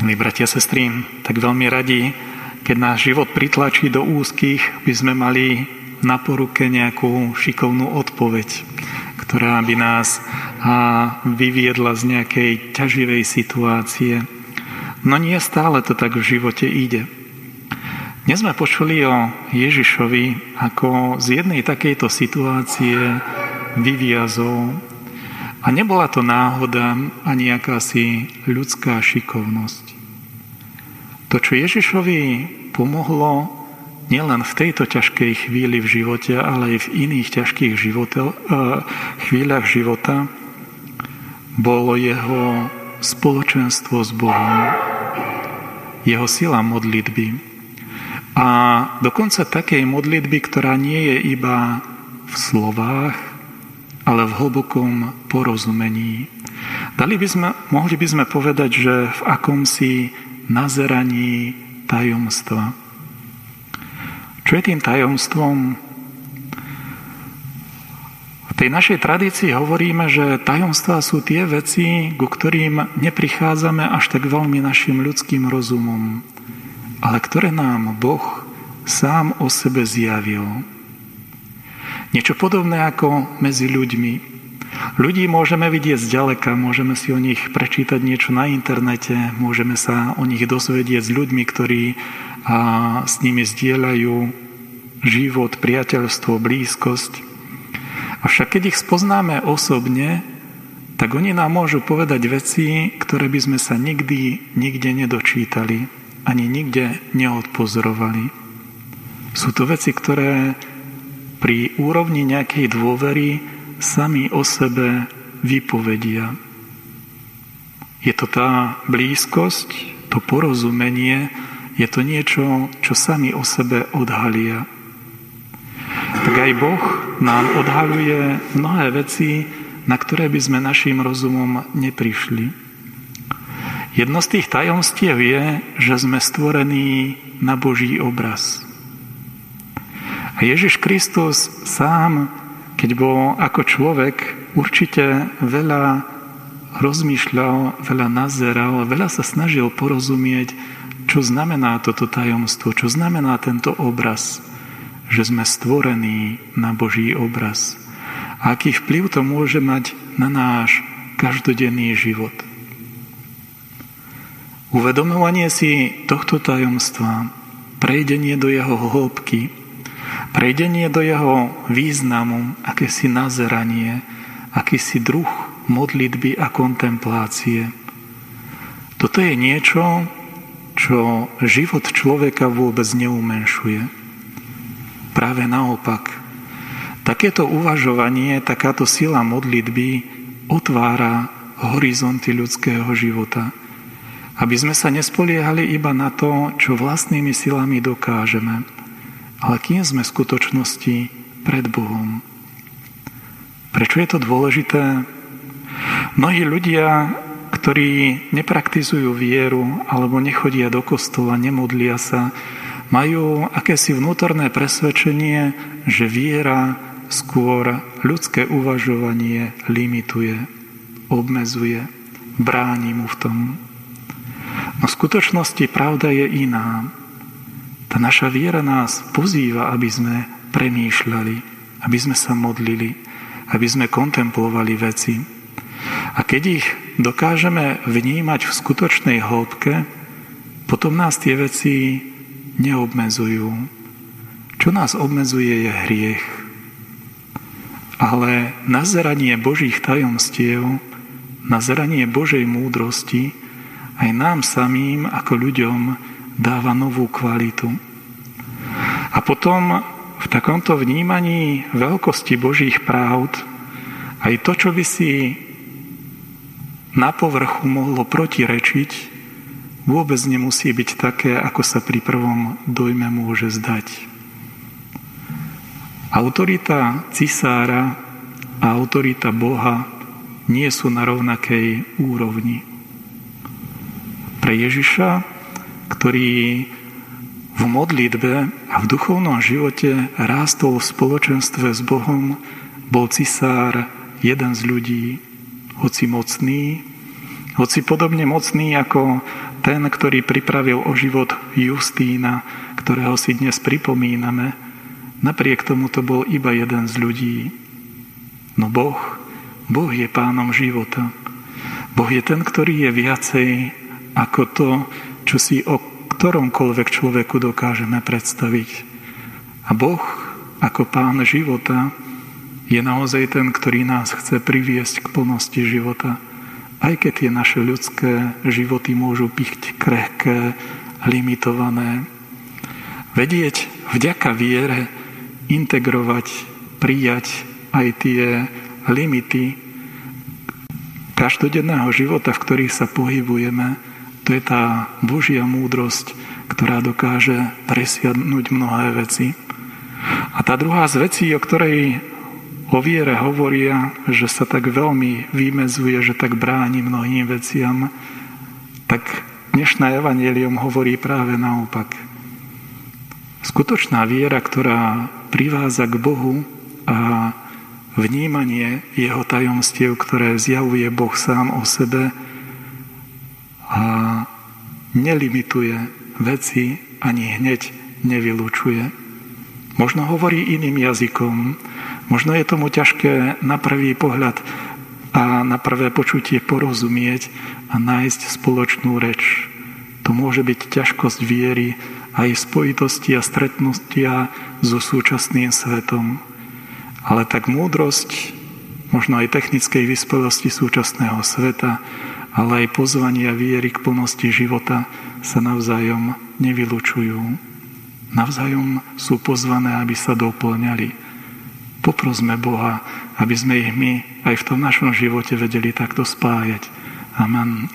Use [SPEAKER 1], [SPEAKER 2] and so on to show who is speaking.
[SPEAKER 1] Milí bratia a sestry, tak veľmi radi, keď náš život pritlačí do úzkých, by sme mali na poruke nejakú šikovnú odpoveď, ktorá by nás vyviedla z nejakej ťaživej situácie. No nie stále to tak v živote ide. Dnes sme počuli o Ježišovi, ako z jednej takejto situácie vyviazol a nebola to náhoda ani akási ľudská šikovnosť. To, čo Ježišovi pomohlo nielen v tejto ťažkej chvíli v živote, ale aj v iných ťažkých života, uh, chvíľach života, bolo jeho spoločenstvo s Bohom, jeho sila modlitby. A dokonca takej modlitby, ktorá nie je iba v slovách, ale v hlbokom porozumení. Dali by sme, mohli by sme povedať, že v akomsi nazeraní tajomstva. Čo je tým tajomstvom? V tej našej tradícii hovoríme, že tajomstvá sú tie veci, ku ktorým neprichádzame až tak veľmi našim ľudským rozumom, ale ktoré nám Boh sám o sebe zjavil. Niečo podobné ako medzi ľuďmi. Ľudí môžeme vidieť zďaleka, môžeme si o nich prečítať niečo na internete, môžeme sa o nich dozvedieť s ľuďmi, ktorí a, s nimi zdieľajú život, priateľstvo, blízkosť. Avšak keď ich spoznáme osobne, tak oni nám môžu povedať veci, ktoré by sme sa nikdy, nikde nedočítali, ani nikde neodpozorovali. Sú to veci, ktoré pri úrovni nejakej dôvery sami o sebe vypovedia. Je to tá blízkosť, to porozumenie, je to niečo, čo sami o sebe odhalia. Tak aj Boh nám odhaluje mnohé veci, na ktoré by sme našim rozumom neprišli. Jedno z tých tajomstiev je, že sme stvorení na Boží obraz. A Ježiš Kristus sám, keď bol ako človek, určite veľa rozmýšľal, veľa nazeral, veľa sa snažil porozumieť, čo znamená toto tajomstvo, čo znamená tento obraz, že sme stvorení na Boží obraz. A aký vplyv to môže mať na náš každodenný život. Uvedomovanie si tohto tajomstva, prejdenie do jeho hĺbky, Prejdenie do jeho významu, akési nazeranie, akýsi druh modlitby a kontemplácie. Toto je niečo, čo život človeka vôbec neumenšuje. Práve naopak. Takéto uvažovanie, takáto sila modlitby otvára horizonty ľudského života. Aby sme sa nespoliehali iba na to, čo vlastnými silami dokážeme, ale kým sme v skutočnosti pred Bohom. Prečo je to dôležité? Mnohí ľudia, ktorí nepraktizujú vieru alebo nechodia do kostola, nemodlia sa, majú akési vnútorné presvedčenie, že viera skôr ľudské uvažovanie limituje, obmedzuje, bráni mu v tom. No v skutočnosti pravda je iná. Tá naša viera nás pozýva, aby sme premýšľali, aby sme sa modlili, aby sme kontemplovali veci. A keď ich dokážeme vnímať v skutočnej hĺbke, potom nás tie veci neobmedzujú. Čo nás obmedzuje je hriech. Ale nazeranie Božích tajomstiev, nazeranie Božej múdrosti aj nám samým ako ľuďom dáva novú kvalitu. A potom v takomto vnímaní veľkosti Božích pravd aj to, čo by si na povrchu mohlo protirečiť, vôbec nemusí byť také, ako sa pri prvom dojme môže zdať. Autorita cisára a autorita Boha nie sú na rovnakej úrovni. Pre Ježiša ktorý v modlitbe a v duchovnom živote rástol v spoločenstve s Bohom, bol cisár jeden z ľudí, hoci mocný, hoci podobne mocný ako ten, ktorý pripravil o život Justína, ktorého si dnes pripomíname, napriek tomu to bol iba jeden z ľudí. No Boh, Boh je pánom života. Boh je ten, ktorý je viacej ako to, čo si o ktoromkoľvek človeku dokážeme predstaviť. A Boh, ako pán života, je naozaj ten, ktorý nás chce priviesť k plnosti života. Aj keď tie naše ľudské životy môžu byť krehké, limitované. Vedieť vďaka viere integrovať, prijať aj tie limity každodenného života, v ktorých sa pohybujeme, to je tá Božia múdrosť, ktorá dokáže presiadnúť mnohé veci. A tá druhá z vecí, o ktorej o viere hovoria, že sa tak veľmi vymezuje, že tak bráni mnohým veciam, tak dnešná evanelium hovorí práve naopak. Skutočná viera, ktorá priváza k Bohu a vnímanie jeho tajomstiev, ktoré zjavuje Boh sám o sebe nelimituje veci ani hneď nevylučuje. Možno hovorí iným jazykom, Možno je tomu ťažké na prvý pohľad a na prvé počutie porozumieť a nájsť spoločnú reč. To môže byť ťažkosť viery aj spojitosti a stretnutia so súčasným svetom. Ale tak múdrosť, možno aj technickej vyspelosti súčasného sveta, ale aj pozvania viery k plnosti života sa navzájom nevylučujú. Navzájom sú pozvané, aby sa doplňali. Poprosme Boha, aby sme ich my aj v tom našom živote vedeli takto spájať. Amen.